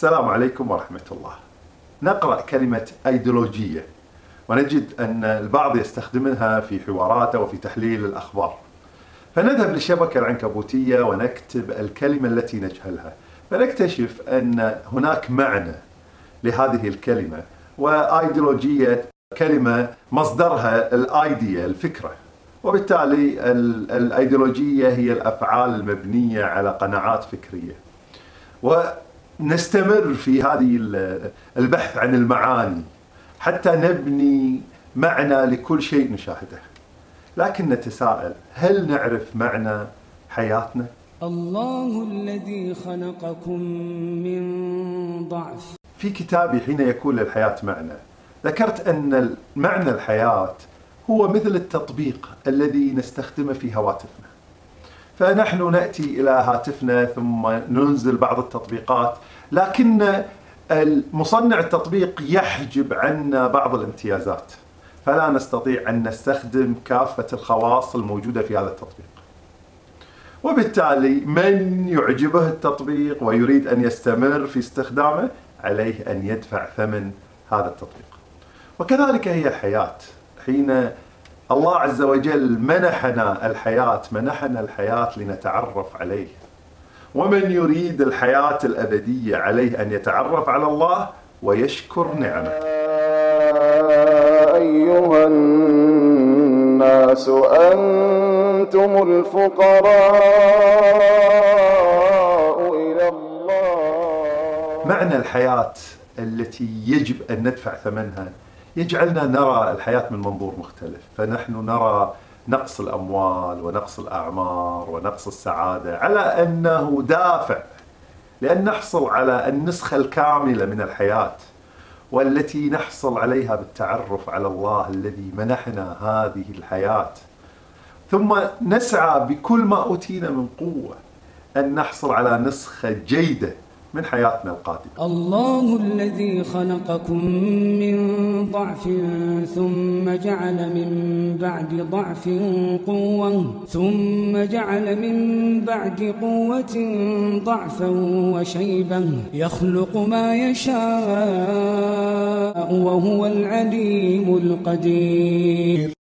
السلام عليكم ورحمة الله. نقرأ كلمة أيديولوجية ونجد أن البعض يستخدمها في حواراته وفي تحليل الأخبار. فنذهب للشبكة العنكبوتية ونكتب الكلمة التي نجهلها، فنكتشف أن هناك معنى لهذه الكلمة، وأيديولوجية كلمة مصدرها الأيديا الفكرة. وبالتالي ال- الأيديولوجية هي الأفعال المبنية على قناعات فكرية. ونستمر في هذه ال- البحث عن المعاني حتى نبني معنى لكل شيء نشاهده. لكن نتساءل هل نعرف معنى حياتنا؟ الله الذي خلقكم من ضعف. في كتابي حين يكون للحياة معنى ذكرت أن معنى الحياة هو مثل التطبيق الذي نستخدمه في هواتفنا. فنحن نأتي إلى هاتفنا ثم ننزل بعض التطبيقات لكن مصنع التطبيق يحجب عنا بعض الامتيازات فلا نستطيع أن نستخدم كافة الخواص الموجودة في هذا التطبيق. وبالتالي من يعجبه التطبيق ويريد أن يستمر في استخدامه عليه أن يدفع ثمن هذا التطبيق. وكذلك هي الحياة. حين الله عز وجل منحنا الحياة منحنا الحياة لنتعرف عليه. ومن يريد الحياة الأبدية عليه أن يتعرف على الله ويشكر نعمه. أيها الناس أنتم الفقراء إلى الله. معنى الحياة التي يجب أن ندفع ثمنها يجعلنا نرى الحياة من منظور مختلف. فنحن نرى نقص الأموال ونقص الأعمار ونقص السعادة على أنه دافع. لأن نحصل على النسخة الكاملة من الحياة والتي نحصل عليها بالتعرف على الله الذي منحنا هذه الحياة. ثم نسعى بكل ما أوتينا من قوة أن نحصل على نسخة جيدة من حياتنا القادمة. الله الذي خلقكم من ضعف ثم جعل من بعد ضعف قوة ثم جعل من بعد قوة ضعفا وشيبا. يخلق ما يشاء وهو العليم القدير.